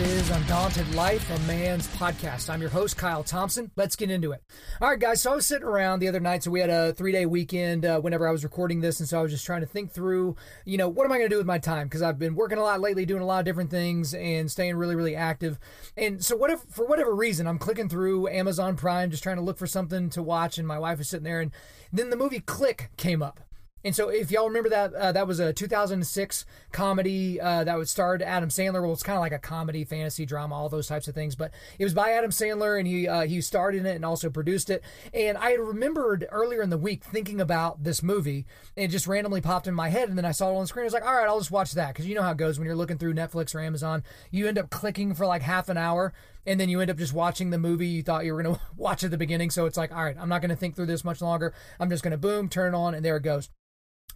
is Undaunted Life, a man's podcast. I'm your host, Kyle Thompson. Let's get into it. All right, guys. So I was sitting around the other night. So we had a three day weekend uh, whenever I was recording this. And so I was just trying to think through, you know, what am I going to do with my time? Because I've been working a lot lately, doing a lot of different things and staying really, really active. And so, what if, for whatever reason, I'm clicking through Amazon Prime, just trying to look for something to watch. And my wife is sitting there. And then the movie Click came up. And so, if y'all remember that, uh, that was a 2006 comedy uh, that was starred Adam Sandler. Well, it's kind of like a comedy, fantasy, drama, all those types of things. But it was by Adam Sandler, and he uh, he starred in it and also produced it. And I had remembered earlier in the week thinking about this movie, and it just randomly popped in my head. And then I saw it on the screen. I was like, all right, I'll just watch that because you know how it goes when you're looking through Netflix or Amazon. You end up clicking for like half an hour, and then you end up just watching the movie you thought you were going to watch at the beginning. So it's like, all right, I'm not going to think through this much longer. I'm just going to boom, turn it on, and there it goes.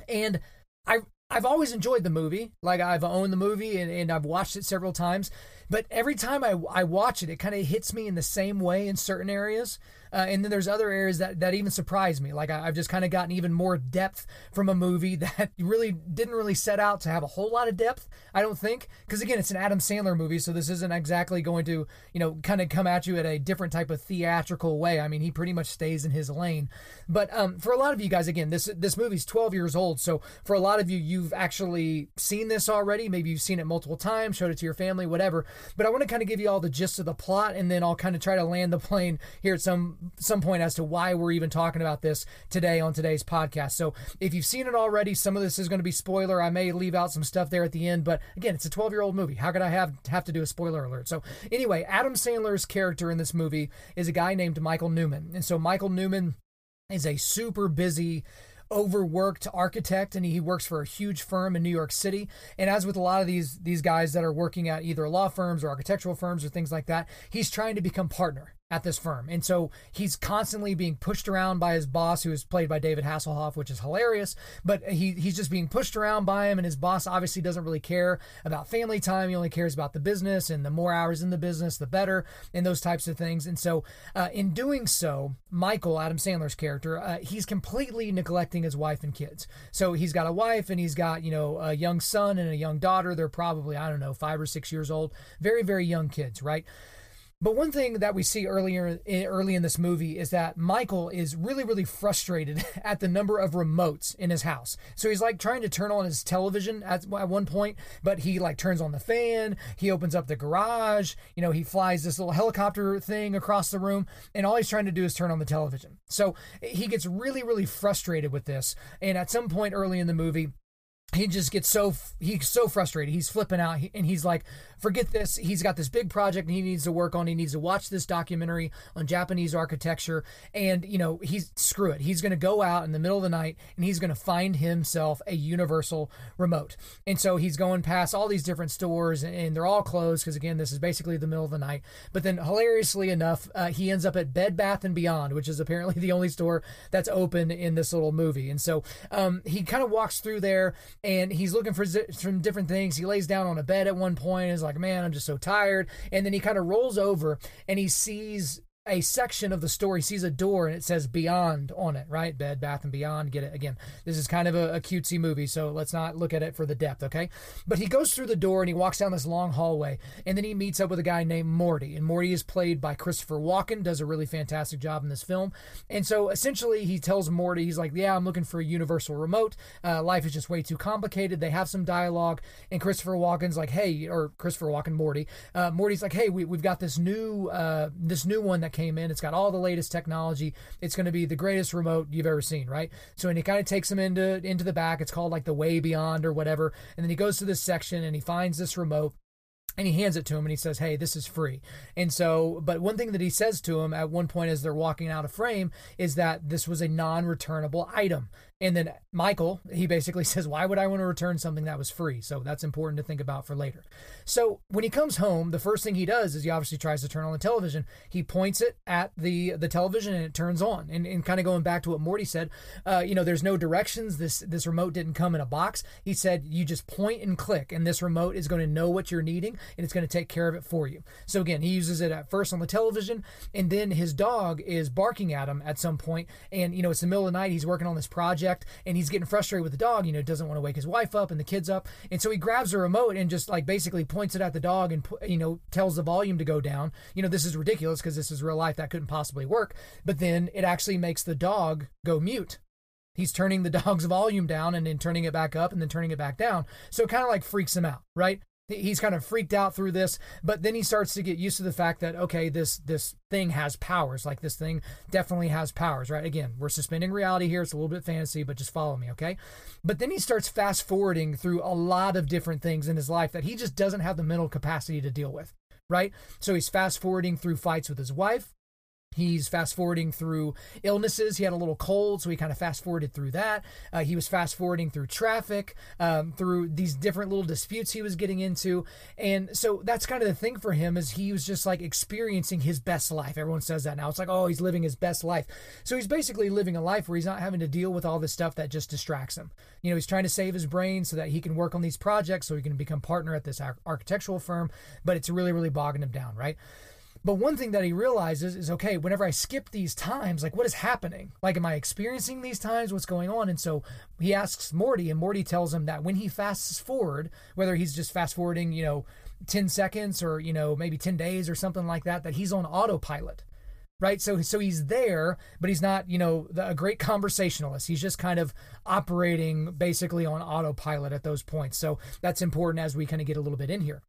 And I I've always enjoyed the movie. Like I've owned the movie and, and I've watched it several times. But every time I, I watch it, it kind of hits me in the same way in certain areas. Uh, and then there's other areas that, that even surprise me. Like I, have just kind of gotten even more depth from a movie that really didn't really set out to have a whole lot of depth, I don't think. Because again, it's an Adam Sandler movie, so this isn't exactly going to, you know, kind of come at you at a different type of theatrical way. I mean, he pretty much stays in his lane. But um, for a lot of you guys, again, this this movie's 12 years old, so for a lot of you, you've actually seen this already. Maybe you've seen it multiple times, showed it to your family, whatever. But I want to kind of give you all the gist of the plot, and then I'll kind of try to land the plane here at some some point as to why we're even talking about this today on today's podcast. So if you've seen it already, some of this is going to be spoiler. I may leave out some stuff there at the end, but again, it's a 12 year old movie. How could I have have to do a spoiler alert? So anyway, Adam Sandler's character in this movie is a guy named Michael Newman, and so Michael Newman is a super busy overworked architect and he works for a huge firm in New York City. And as with a lot of these these guys that are working at either law firms or architectural firms or things like that, he's trying to become partner at this firm. And so he's constantly being pushed around by his boss, who is played by David Hasselhoff, which is hilarious. But he, he's just being pushed around by him, and his boss obviously doesn't really care about family time. He only cares about the business, and the more hours in the business, the better, and those types of things. And so, uh, in doing so, Michael, Adam Sandler's character, uh, he's completely neglecting his wife and kids. So he's got a wife, and he's got, you know, a young son and a young daughter. They're probably, I don't know, five or six years old. Very, very young kids, right? But one thing that we see earlier early in this movie is that Michael is really really frustrated at the number of remotes in his house. So he's like trying to turn on his television at, at one point, but he like turns on the fan, he opens up the garage, you know, he flies this little helicopter thing across the room and all he's trying to do is turn on the television. So he gets really really frustrated with this and at some point early in the movie he just gets so he's so frustrated. He's flipping out. And he's like forget this. He's got this big project he needs to work on. He needs to watch this documentary on japanese architecture. And you know he's screw it. He's going to go out in the middle of the night and he's going to find himself a universal remote. And so he's going past all these different stores and they're all closed because again this is basically the middle of the night. But then hilariously enough uh, he ends up at bed bath and beyond which is apparently the only store that's open in this little movie. And so um, he kind of walks through there and he's looking for some different things. He lays down on a bed at one point and is like, man, I'm just so tired. And then he kind of rolls over and he sees a section of the story sees a door and it says Beyond on it, right? Bed, Bath, and Beyond. Get it? Again, this is kind of a, a, cutesy movie, so let's not look at it for the depth, okay? But he goes through the door and he walks down this long hallway, and then he meets up with a guy named Morty. And Morty is played by Christopher Walken, does a really fantastic job in this film. And so essentially, he tells Morty, he's like, Yeah, I'm looking for a universal remote. Uh, life is just way too complicated. They have some dialogue, and Christopher Walken's like, Hey, or Christopher Walken, Morty. Uh, Morty's like, Hey, we, we've got this new, uh, this new one that came in. It's got all the latest technology. It's going to be the greatest remote you've ever seen, right? So and he kind of takes him into into the back. It's called like the way beyond or whatever. And then he goes to this section and he finds this remote and he hands it to him and he says, Hey, this is free. And so, but one thing that he says to him at one point as they're walking out of frame is that this was a non returnable item. And then Michael, he basically says, Why would I want to return something that was free? So that's important to think about for later. So when he comes home, the first thing he does is he obviously tries to turn on the television. He points it at the the television and it turns on. And, and kind of going back to what Morty said, uh, you know, there's no directions. This this remote didn't come in a box. He said you just point and click, and this remote is going to know what you're needing and it's going to take care of it for you. So again, he uses it at first on the television, and then his dog is barking at him at some point, and you know it's the middle of the night. He's working on this project, and he's getting frustrated with the dog. You know, doesn't want to wake his wife up and the kids up, and so he grabs a remote and just like basically points it at the dog and you know tells the volume to go down. You know, this is ridiculous because this is real life. That couldn't possibly work. But then it actually makes the dog go mute he's turning the dog's volume down and then turning it back up and then turning it back down. So it kind of like freaks him out, right? He's kind of freaked out through this but then he starts to get used to the fact that okay this this thing has powers. Like this thing definitely has powers right? Again we're suspending reality here. It's a little bit fantasy but just follow me okay? But then he starts fast forwarding through a lot of different things in his life that he just doesn't have the mental capacity to deal with right? So he's fast forwarding through fights with his wife He's fast forwarding through illnesses. He had a little cold, so he kind of fast forwarded through that. Uh, he was fast forwarding through traffic, um, through these different little disputes he was getting into, and so that's kind of the thing for him is he was just like experiencing his best life. Everyone says that now. It's like oh, he's living his best life. So he's basically living a life where he's not having to deal with all this stuff that just distracts him. You know, he's trying to save his brain so that he can work on these projects, so he can become partner at this architectural firm. But it's really, really bogging him down, right? But one thing that he realizes is okay, whenever I skip these times, like what is happening? Like, am I experiencing these times? What's going on? And so he asks Morty, and Morty tells him that when he fasts forward, whether he's just fast forwarding, you know, 10 seconds or, you know, maybe 10 days or something like that, that he's on autopilot. Right, so so he's there, but he's not, you know, the, a great conversationalist. He's just kind of operating basically on autopilot at those points. So that's important as we kind of get a little bit in here.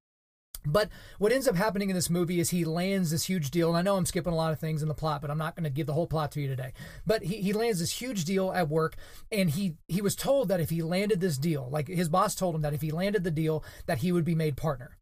But what ends up happening in this movie is he lands this huge deal. And I know I'm skipping a lot of things in the plot, but I'm not going to give the whole plot to you today. But he, he lands this huge deal at work, and he he was told that if he landed this deal, like his boss told him that if he landed the deal, that he would be made partner.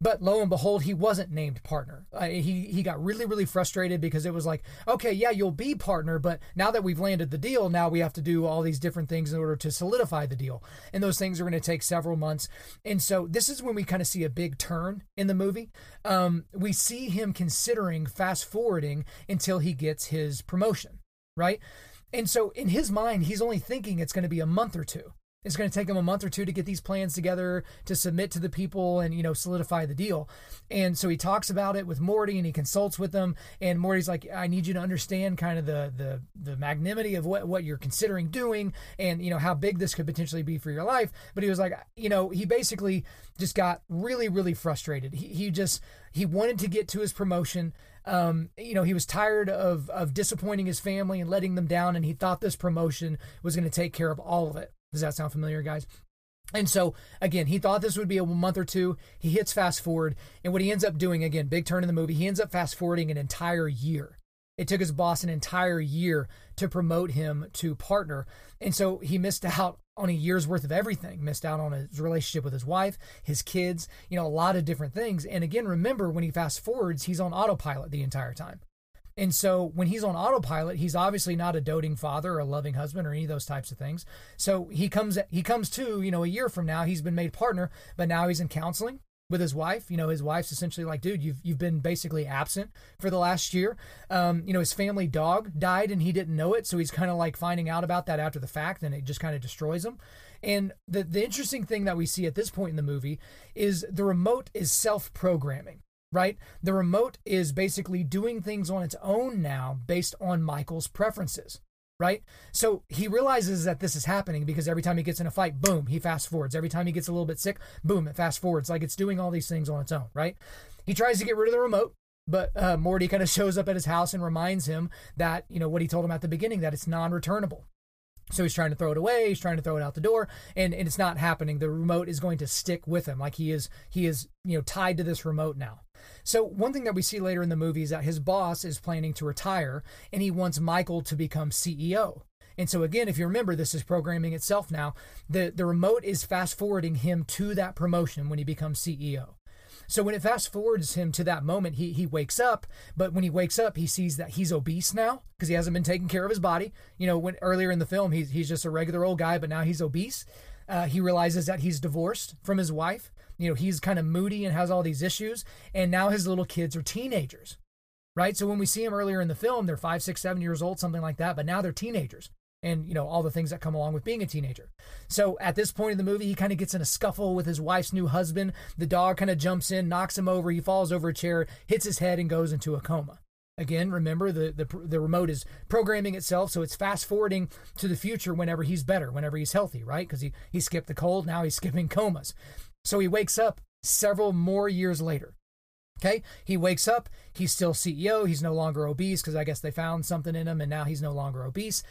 But lo and behold, he wasn't named partner. Uh, he he got really really frustrated because it was like, okay, yeah, you'll be partner, but now that we've landed the deal, now we have to do all these different things in order to solidify the deal, and those things are going to take several months. And so this is when we kind of see a big turn in the movie. Um, we see him considering fast forwarding until he gets his promotion, right? And so in his mind, he's only thinking it's going to be a month or two. It's going to take him a month or two to get these plans together to submit to the people and you know solidify the deal. And so he talks about it with Morty and he consults with them. And Morty's like, "I need you to understand kind of the the the magnanimity of what what you're considering doing, and you know how big this could potentially be for your life." But he was like, you know, he basically just got really really frustrated. He he just he wanted to get to his promotion. Um, you know, he was tired of of disappointing his family and letting them down, and he thought this promotion was going to take care of all of it. Does that sound familiar, guys? And so, again, he thought this would be a month or two. He hits fast forward. And what he ends up doing, again, big turn in the movie, he ends up fast forwarding an entire year. It took his boss an entire year to promote him to partner. And so he missed out on a year's worth of everything, missed out on his relationship with his wife, his kids, you know, a lot of different things. And again, remember when he fast forwards, he's on autopilot the entire time. And so when he's on autopilot, he's obviously not a doting father or a loving husband or any of those types of things. So he comes he comes to, you know, a year from now, he's been made partner, but now he's in counseling with his wife. You know, his wife's essentially like, dude, you've you've been basically absent for the last year. Um, you know, his family dog died and he didn't know it, so he's kind of like finding out about that after the fact, and it just kind of destroys him. And the the interesting thing that we see at this point in the movie is the remote is self programming right? The remote is basically doing things on its own now based on Michael's preferences, right? So he realizes that this is happening because every time he gets in a fight, boom, he fast forwards. Every time he gets a little bit sick, boom, it fast forwards. Like it's doing all these things on its own, right? He tries to get rid of the remote. But uh, Morty kind of shows up at his house and reminds him that, you know, what he told him at the beginning, that it's non returnable. So he's trying to throw it away. He's trying to throw it out the door, and, and it's not happening. The remote is going to stick with him, like he is he is you know tied to this remote now. So one thing that we see later in the movie is that his boss is planning to retire, and he wants Michael to become CEO. And so again, if you remember, this is programming itself now. The the remote is fast forwarding him to that promotion when he becomes CEO. So when it fast forwards him to that moment, he he wakes up, but when he wakes up, he sees that he's obese now because he hasn't been taking care of his body. You know, when earlier in the film he's he's just a regular old guy, but now he's obese. Uh, he realizes that he's divorced from his wife. You know, he's kind of moody and has all these issues, and now his little kids are teenagers, right? So when we see him earlier in the film, they're five, six, seven years old, something like that, but now they're teenagers and you know all the things that come along with being a teenager. So at this point in the movie, he kind of gets in a scuffle with his wife's new husband. The dog kind of jumps in, knocks him over. He falls over a chair, hits his head, and goes into a coma. Again, remember the, the the remote is programming itself, so it's fast forwarding to the future whenever he's better, whenever he's healthy, right? Because he he skipped the cold, now he's skipping comas. So he wakes up several more years later. Okay, he wakes up, he's still CEO, he's no longer obese because I guess they found something in him and now he's no longer obese.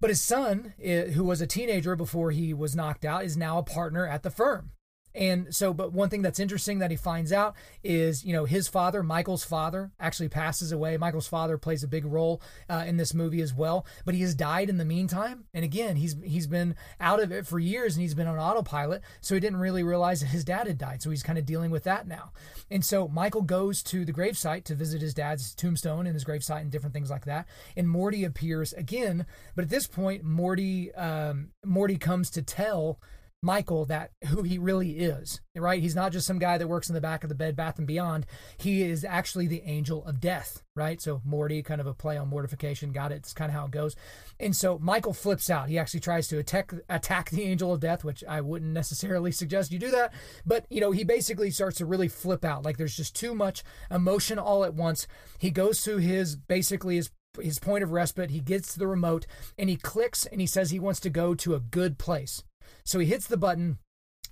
But his son, eh, who was a teenager before he was knocked out, is now a partner at the firm. And so, but one thing that's interesting that he finds out is, you know, his father, Michael's father, actually passes away. Michael's father plays a big role uh, in this movie as well, but he has died in the meantime. And again, he's he's been out of it for years, and he's been on autopilot, so he didn't really realize that his dad had died. So he's kind of dealing with that now. And so Michael goes to the gravesite to visit his dad's tombstone and his gravesite and different things like that. And Morty appears again, but at this point, Morty um, Morty comes to tell Michael that who he really is, right? He's not just some guy that works in the back of the Bed Bath and Beyond. He is actually the angel of death, right? So Morty, kind of a play on mortification, got it. It's kind of how it goes. And so Michael flips out. He actually tries to attack attack the angel of death, which I wouldn't necessarily suggest you do that. But you know, he basically starts to really flip out. Like there's just too much emotion all at once. He goes to his basically his his point of respite. He gets to the remote and he clicks and he says he wants to go to a good place. So he hits the button,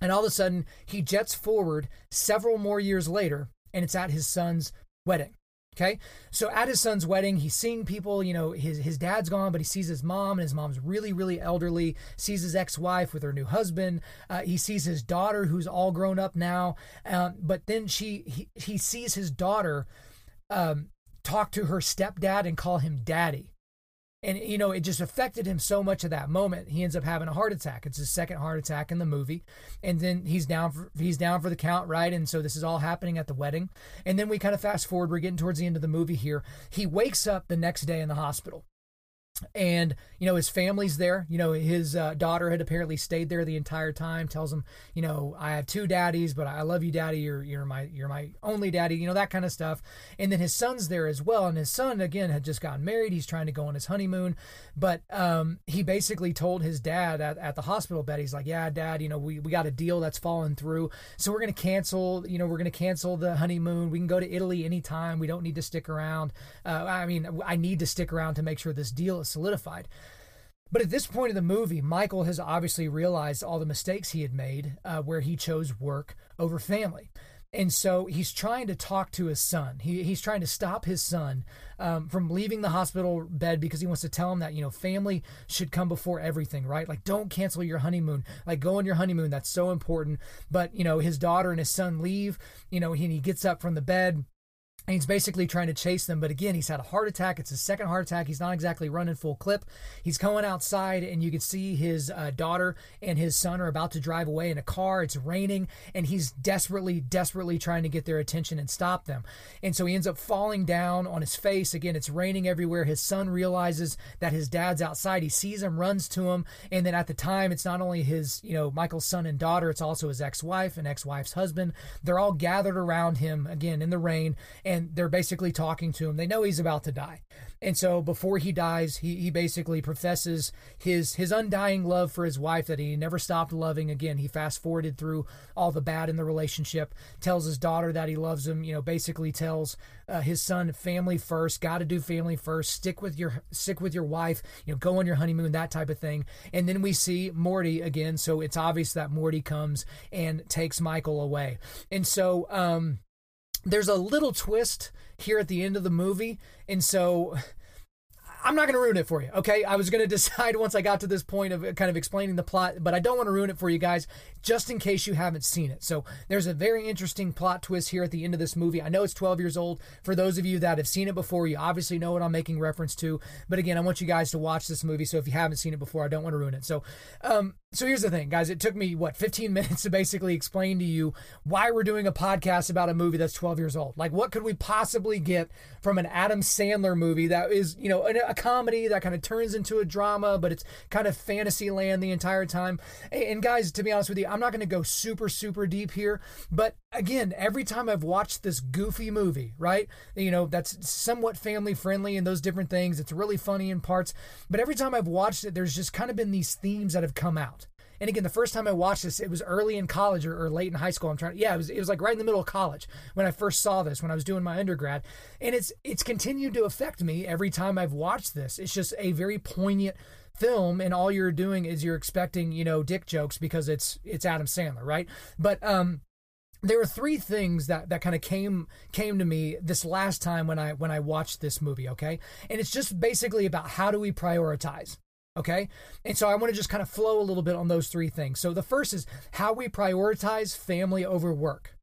and all of a sudden, he jets forward several more years later, and it's at his son's wedding. Okay. So at his son's wedding, he's seeing people, you know, his, his dad's gone, but he sees his mom, and his mom's really, really elderly, sees his ex wife with her new husband. Uh, he sees his daughter, who's all grown up now. Um, but then she he, he sees his daughter um, talk to her stepdad and call him daddy and you know it just affected him so much at that moment he ends up having a heart attack. It's his second heart attack in the movie. And then he's down for he's down for the count right? And so this is all happening at the wedding. And then we kind of fast forward we're getting towards the end of the movie here. He wakes up the next day in the hospital and you know his family's there. You know his uh, daughter had apparently stayed there the entire time tells him you know i have two daddies but i love you daddy. You're you're my you're my only daddy you know that kind of stuff. And then his son's there as well and his son again had just gotten married. He's trying to go on his honeymoon. But um, he basically told his dad at, at the hospital bed he's like yeah dad you know we, we got a deal that's fallen through. So we're going to cancel you know we're going to cancel the honeymoon. We can go to italy anytime. We don't need to stick around. Uh, i mean i need to stick around to make sure this deal is solidified. But at this point in the movie, Michael has obviously realized all the mistakes he had made uh, where he chose work over family. And so he's trying to talk to his son. He, he's trying to stop his son um, from leaving the hospital bed because he wants to tell him that, you know, family should come before everything, right? Like, don't cancel your honeymoon. Like, go on your honeymoon. That's so important. But, you know, his daughter and his son leave, you know, and he gets up from the bed and he's basically trying to chase them. But again, he's had a heart attack. It's his second heart attack. He's not exactly running full clip. He's going outside, and you can see his uh, daughter and his son are about to drive away in a car. It's raining, and he's desperately, desperately trying to get their attention and stop them. And so he ends up falling down on his face. Again, it's raining everywhere. His son realizes that his dad's outside. He sees him, runs to him. And then at the time, it's not only his, you know, Michael's son and daughter, it's also his ex wife and ex wife's husband. They're all gathered around him, again, in the rain. And and they're basically talking to him. They know he's about to die. And so before he dies, he, he basically professes his his undying love for his wife that he never stopped loving. Again, he fast forwarded through all the bad in the relationship, tells his daughter that he loves him, you know, basically tells uh, his son family first, got to do family first, stick with your stick with your wife, you know, go on your honeymoon, that type of thing. And then we see Morty again, so it's obvious that Morty comes and takes Michael away. And so um there's a little twist here at the end of the movie, and so I'm not going to ruin it for you, okay? I was going to decide once I got to this point of uh, kind of explaining the plot, but I don't want to ruin it for you guys just in case you haven't seen it. So, there's a very interesting plot twist here at the end of this movie. I know it's 12 years old. For those of you that have seen it before, you obviously know what I'm making reference to. But again, I want you guys to watch this movie. So, if you haven't seen it before, I don't want to ruin it. So, um, so here's the thing, guys. It took me, what, 15 minutes to basically explain to you why we're doing a podcast about a movie that's 12 years old. Like, what could we possibly get from an Adam Sandler movie that is, you know, a, comedy that kind of turns into a drama, but it's kind of fantasy land the entire time? And, guys, to be honest with you, I'm not going to go super, super deep here. But again, every time I've watched this goofy movie, right, you know, that's somewhat family friendly and those different things, it's really funny in parts. But every time I've watched it, there's just kind of been these themes that have come out. And again, the first time I watched this, it was early in college or, or, late in high school. I'm trying. Yeah, it was. It was like right in the middle of college when I first saw this when I was doing my undergrad, and it's it's continued to affect me every time I've watched this. It's just a very poignant film, and all you're doing is you're expecting you know dick jokes because it's it's Adam Sandler, right? But um, there were three things that that kind of came came to me this last time when I when I watched this movie, okay? And it's just basically about how do we prioritize? Okay. And so I want to just kind of flow a little bit on those three things. So the first is how we prioritize family over work.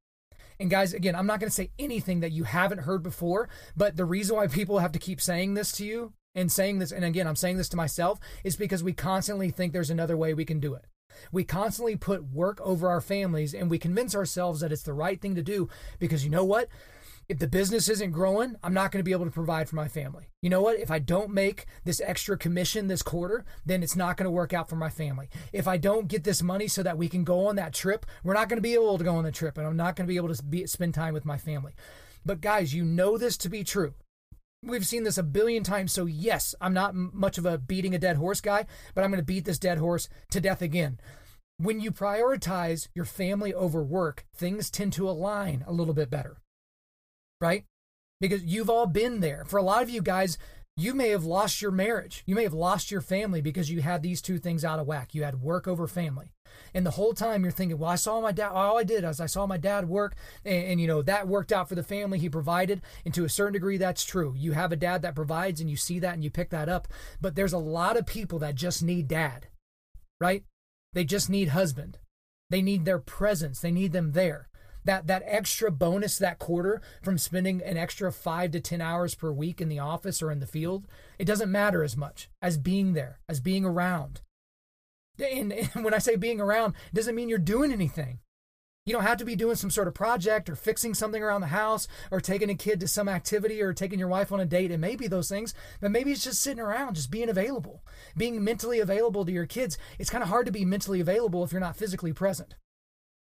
And guys, again, I'm not going to say anything that you haven't heard before, but the reason why people have to keep saying this to you and saying this, and again, I'm saying this to myself, is because we constantly think there's another way we can do it. We constantly put work over our families and we convince ourselves that it's the right thing to do because you know what? if the business isn't growing, I'm not going to be able to provide for my family. You know what? If I don't make this extra commission this quarter, then it's not going to work out for my family. If I don't get this money so that we can go on that trip, we're not going to be able to go on the trip and I'm not going to be able to be, spend time with my family. But guys, you know this to be true. We've seen this a billion times. So, yes, I'm not much of a beating a dead horse guy, but I'm going to beat this dead horse to death again. When you prioritize your family over work, things tend to align a little bit better right? Because you've all been there. For a lot of you guys, you may have lost your marriage. You may have lost your family because you had these two things out of whack. You had work over family. And the whole time you're thinking, well, I saw my dad, all I did is I saw my dad work, and, and, you know, that worked out for the family. He provided. And to a certain degree, that's true. You have a dad that provides, and you see that and you pick that up. But there's a lot of people that just need dad, right? They just need husband. They need their presence, they need them there that that extra bonus that quarter from spending an extra 5 to 10 hours per week in the office or in the field it doesn't matter as much as being there as being around and, and when i say being around doesn't mean you're doing anything you don't have to be doing some sort of project or fixing something around the house or taking a kid to some activity or taking your wife on a date. It may be those things, but maybe it's just sitting around, just being available, being mentally available to your kids. It's kind of hard to be mentally available if you're not physically present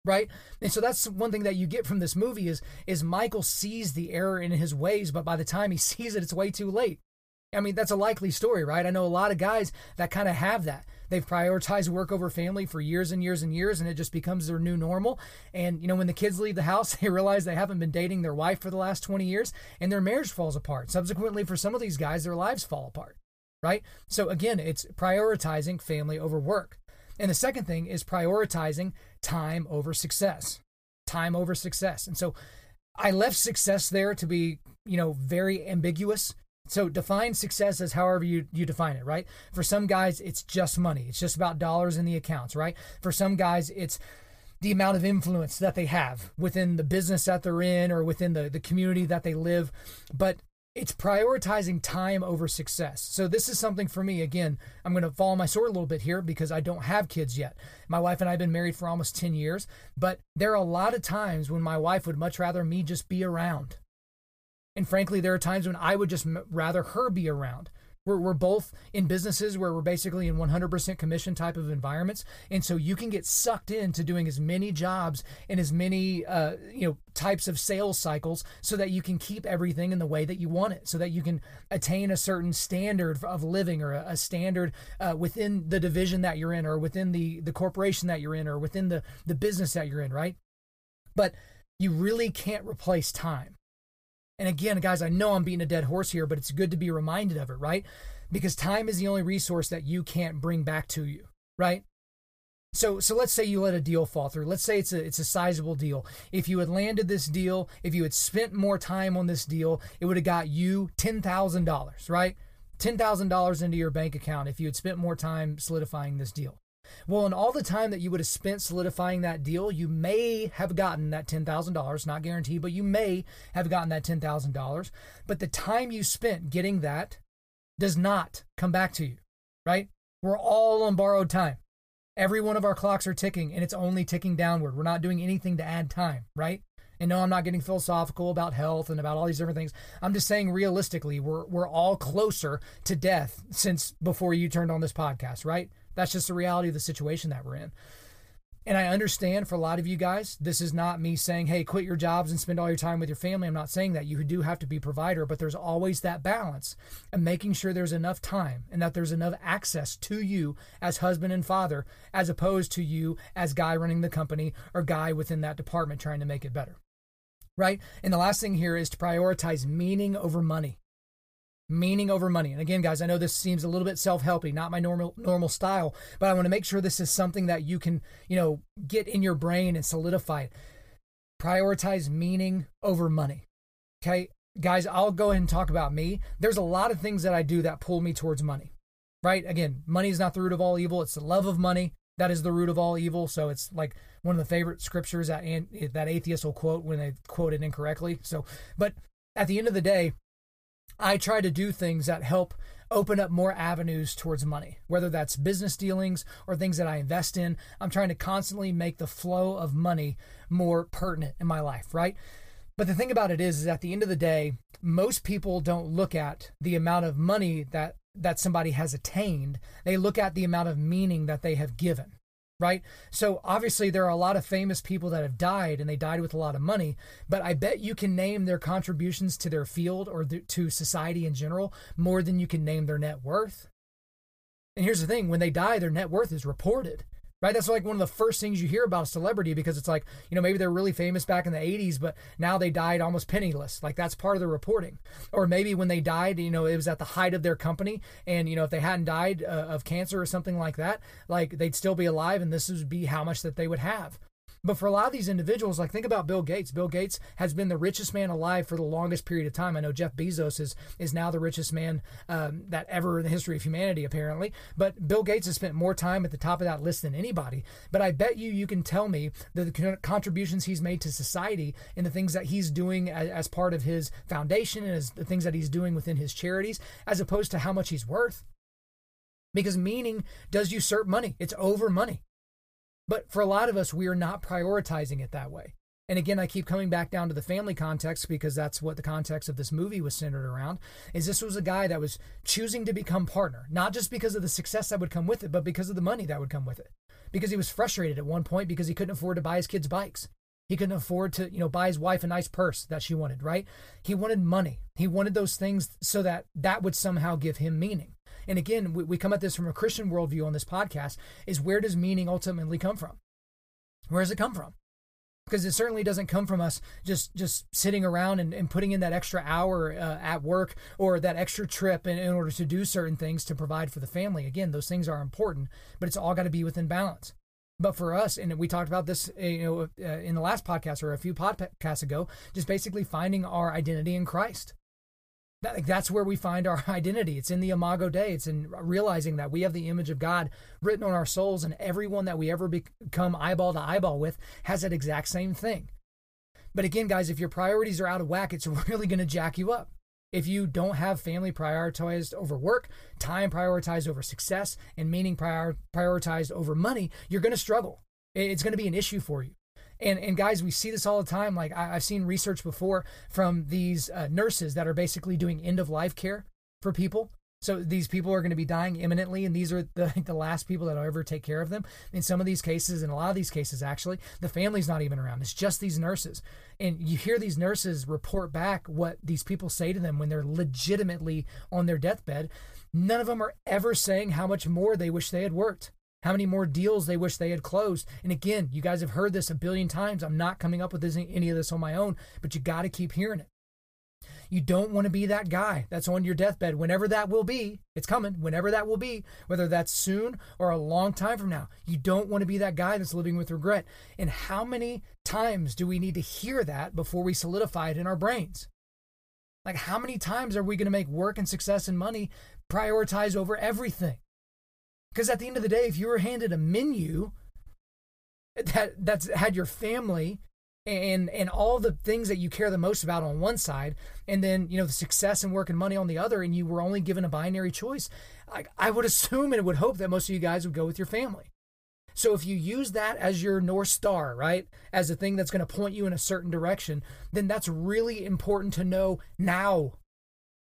right? And so that's one thing that you get from this movie is is michael sees the error in his ways but by the time he sees it it's way too late. I mean that's a likely story right? I know a lot of guys that kind of have that. They've prioritized work over family for years and years and years and it just becomes their new normal. And you know when the kids leave the house they realize they haven't been dating their wife for the last 20 years and their marriage falls apart. Subsequently for some of these guys their lives fall apart right? So again it's prioritizing family over work. And the second thing is prioritizing time over success. Time over success. And so I left success there to be, you know, very ambiguous. So define success as however you, you define it, right? For some guys, it's just money. It's just about dollars in the accounts, right? For some guys, it's the amount of influence that they have within the business that they're in or within the, the community that they live. But it's prioritizing time over success. So this is something for me. Again, I'm going to follow my sword a little bit here because I don't have kids yet. My wife and I have been married for almost 10 years, but there are a lot of times when my wife would much rather me just be around. And frankly, there are times when I would just rather her be around. We're, we're both in businesses where we're basically in 100% commission type of environments. And so you can get sucked into doing as many jobs and as many, uh, you know, types of sales cycles so that you can keep everything in the way that you want it, so that you can attain a certain standard of living or a, a standard uh, within the division that you're in or within the, the corporation that you're in or within the, the business that you're in, right? But you really can't replace time. And again, guys, I know I'm beating a dead horse here, but it's good to be reminded of it, right? Because time is the only resource that you can't bring back to you, right? So, so let's say you let a deal fall through. Let's say it's a it's a sizable deal. If you had landed this deal, if you had spent more time on this deal, it would have got you ten thousand dollars, right? Ten thousand dollars into your bank account if you had spent more time solidifying this deal. Well, in all the time that you would have spent solidifying that deal, you may have gotten that $10,000, not guaranteed, but you may have gotten that $10,000. But the time you spent getting that does not come back to you, right? We're all on borrowed time. Every one of our clocks are ticking and it's only ticking downward. We're not doing anything to add time, right? And no, I'm not getting philosophical about health and about all these different things. I'm just saying realistically, we're we're all closer to death since before you turned on this podcast, right? That's just the reality of the situation that we're in. And I understand for a lot of you guys, this is not me saying, hey, quit your jobs and spend all your time with your family. I'm not saying that. You do have to be provider, but there's always that balance and making sure there's enough time and that there's enough access to you as husband and father, as opposed to you as guy running the company or guy within that department trying to make it better. Right? And the last thing here is to prioritize meaning over money meaning over money. And again, guys, I know this seems a little bit self-helpy, not my normal normal style, but I want to make sure this is something that you can, you know, get in your brain and solidify. Prioritize meaning over money. Okay? Guys, I'll go ahead and talk about me. There's a lot of things that I do that pull me towards money. Right? Again, money is not the root of all evil, it's the love of money. That is the root of all evil. So it's like one of the favorite scriptures that that atheists will quote when they quote it incorrectly. So, but at the end of the day, I try to do things that help open up more avenues towards money, whether that's business dealings or things that I invest in. I'm trying to constantly make the flow of money more pertinent in my life, right? But the thing about it is, is at the end of the day, most people don't look at the amount of money that that somebody has attained. They look at the amount of meaning that they have given right? So obviously there are a lot of famous people that have died and they died with a lot of money, but I bet you can name their contributions to their field or to society in general more than you can name their net worth. And here's the thing, when they die their net worth is reported right? That's like one of the first things you hear about a celebrity because it's like, you know, maybe they're really famous back in the 80s, but now they died almost penniless. Like that's part of the reporting. Or maybe when they died, you know, it was at the height of their company. And, you know, if they hadn't died uh, of cancer or something like that, like they'd still be alive and this would be how much that they would have. But for a lot of these individuals, like think about Bill Gates. Bill Gates has been the richest man alive for the longest period of time. I know Jeff Bezos is is now the richest man um, that ever in the history of humanity, apparently. But Bill Gates has spent more time at the top of that list than anybody. But I bet you you can tell me the contributions he's made to society and the things that he's doing as, as part of his foundation and as the things that he's doing within his charities, as opposed to how much he's worth. Because meaning does usurp money. It's over money. But for a lot of us, we are not prioritizing it that way. And again, I keep coming back down to the family context because that's what the context of this movie was centered around. Is this was a guy that was choosing to become partner, not just because of the success that would come with it, but because of the money that would come with it. Because he was frustrated at one point because he couldn't afford to buy his kids bikes. He couldn't afford to, you know, buy his wife a nice purse that she wanted, right? He wanted money. He wanted those things so that that would somehow give him meaning. And again, we, we come at this from a Christian worldview on this podcast is where does meaning ultimately come from? Where does it come from? because it certainly doesn't come from us just just sitting around and, and putting in that extra hour uh, at work or that extra trip in, in order to do certain things to provide for the family again those things are important but it's all got to be within balance but for us and we talked about this you know uh, in the last podcast or a few podcasts ago just basically finding our identity in christ that, that's where we find our identity. It's in the Imago Dei. It's in realizing that we have the image of God written on our souls, and everyone that we ever become eyeball to eyeball with has that exact same thing. But again, guys, if your priorities are out of whack, it's really going to jack you up. If you don't have family prioritized over work, time prioritized over success, and meaning prior- prioritized over money, you're going to struggle. It's going to be an issue for you. And and guys, we see this all the time. Like I, have seen research before from these uh, nurses that are basically doing end of life care for people. So these people are going to be dying imminently, and these are the, the last people that will ever take care of them. In some of these cases, in a lot of these cases, actually, the family's not even around. It's just these nurses. And you hear these nurses report back what these people say to them when they're legitimately on their deathbed. None of them are ever saying how much more they wish they had worked how many more deals they wish they had closed. And again, you guys have heard this a billion times. I'm not coming up with this, any of this on my own, but you got to keep hearing it. You don't want to be that guy that's on your deathbed, whenever that will be. It's coming, whenever that will be, whether that's soon or a long time from now. You don't want to be that guy that's living with regret. And how many times do we need to hear that before we solidify it in our brains? Like, how many times are we going to make work and success and money prioritize over everything? Because at the end of the day, if you were handed a menu that that's had your family and and all the things that you care the most about on one side, and then you know the success and work and money on the other, and you were only given a binary choice, I, I would assume and would hope that most of you guys would go with your family. So if you use that as your North Star, right, as a thing that's going to point you in a certain direction, then that's really important to know now.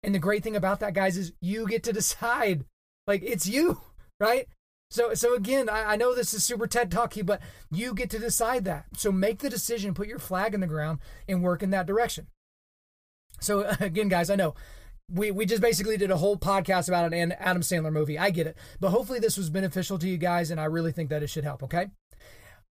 And the great thing about that, guys, is you get to decide. Like it's you, right? So, so again, I, I know this is super TED talky, but you get to decide that. So make the decision, put your flag in the ground, and work in that direction. So again, guys, I know we, we just basically did a whole podcast about an Adam Sandler movie. I get it. But hopefully this was beneficial to you guys, and I really think that it should help, okay?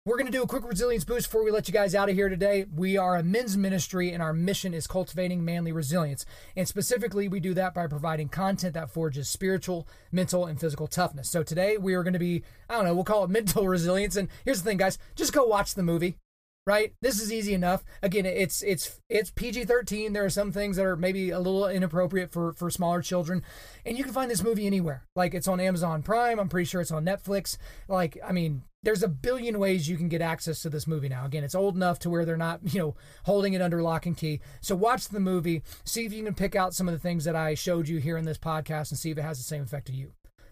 We're going to do a quick resilience boost before we let you guys out of here today. We are a men's ministry, and our mission is cultivating manly resilience. And specifically, we do that by providing content that forges spiritual, mental, and physical toughness. So today, we are going to be, I don't know, we'll call it mental resilience. And here's the thing, guys just go watch the movie right? This is easy enough. Again, it's it's it's PG-13. There are some things that are maybe a little inappropriate for for smaller children, and you can find this movie anywhere. Like it's on Amazon Prime. I'm pretty sure it's on Netflix. Like I mean, there's a billion ways you can get access to this movie now. Again, it's old enough to where they're not, you know, holding it under lock and key. So watch the movie, see if you can pick out some of the things that I showed you here in this podcast and see if it has the same effect to you.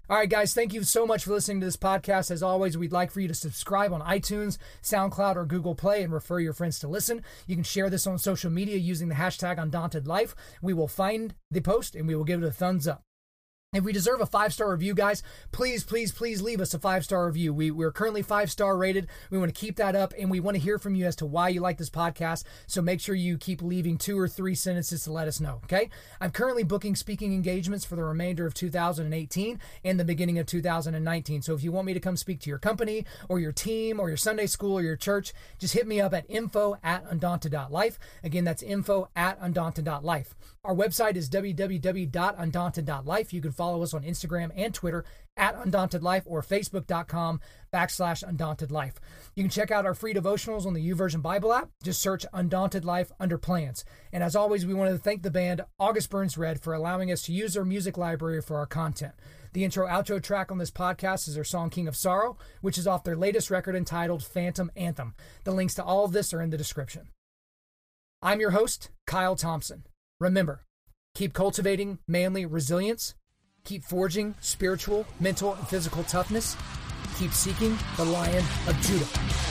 All right, guys, thank you so much for listening to this podcast. As always, we'd like for you to subscribe on iTunes, SoundCloud, or Google Play and refer your friends to listen. You can share this on social media using the hashtag Undaunted Life. We will find the post and we will give it a thumbs up. If we deserve a five star review, guys, please, please, please leave us a five star review. We, we're currently five star rated. We want to keep that up and we want to hear from you as to why you like this podcast. So make sure you keep leaving two or three sentences to let us know, okay? I'm currently booking speaking engagements for the remainder of 2018 and the beginning of 2019. So if you want me to come speak to your company or your team or your Sunday school or your church, just hit me up at info at undaunted.life. Again, that's info at undaunted.life. Our website is www.undaunted.life. You can follow us on Instagram and Twitter at Undaunted Life or Facebook.com backslash Undaunted Life. You can check out our free devotionals on the YouVersion Bible app. Just search Undaunted Life under plans. And as always, we want to thank the band August Burns Red for allowing us to use their music library for our content. The intro outro track on this podcast is their song King of Sorrow, which is off their latest record entitled Phantom Anthem. The links to all of this are in the description. I'm your host, Kyle Thompson. Remember, keep cultivating manly resilience, keep forging spiritual, mental, and physical toughness, keep seeking the Lion of Judah.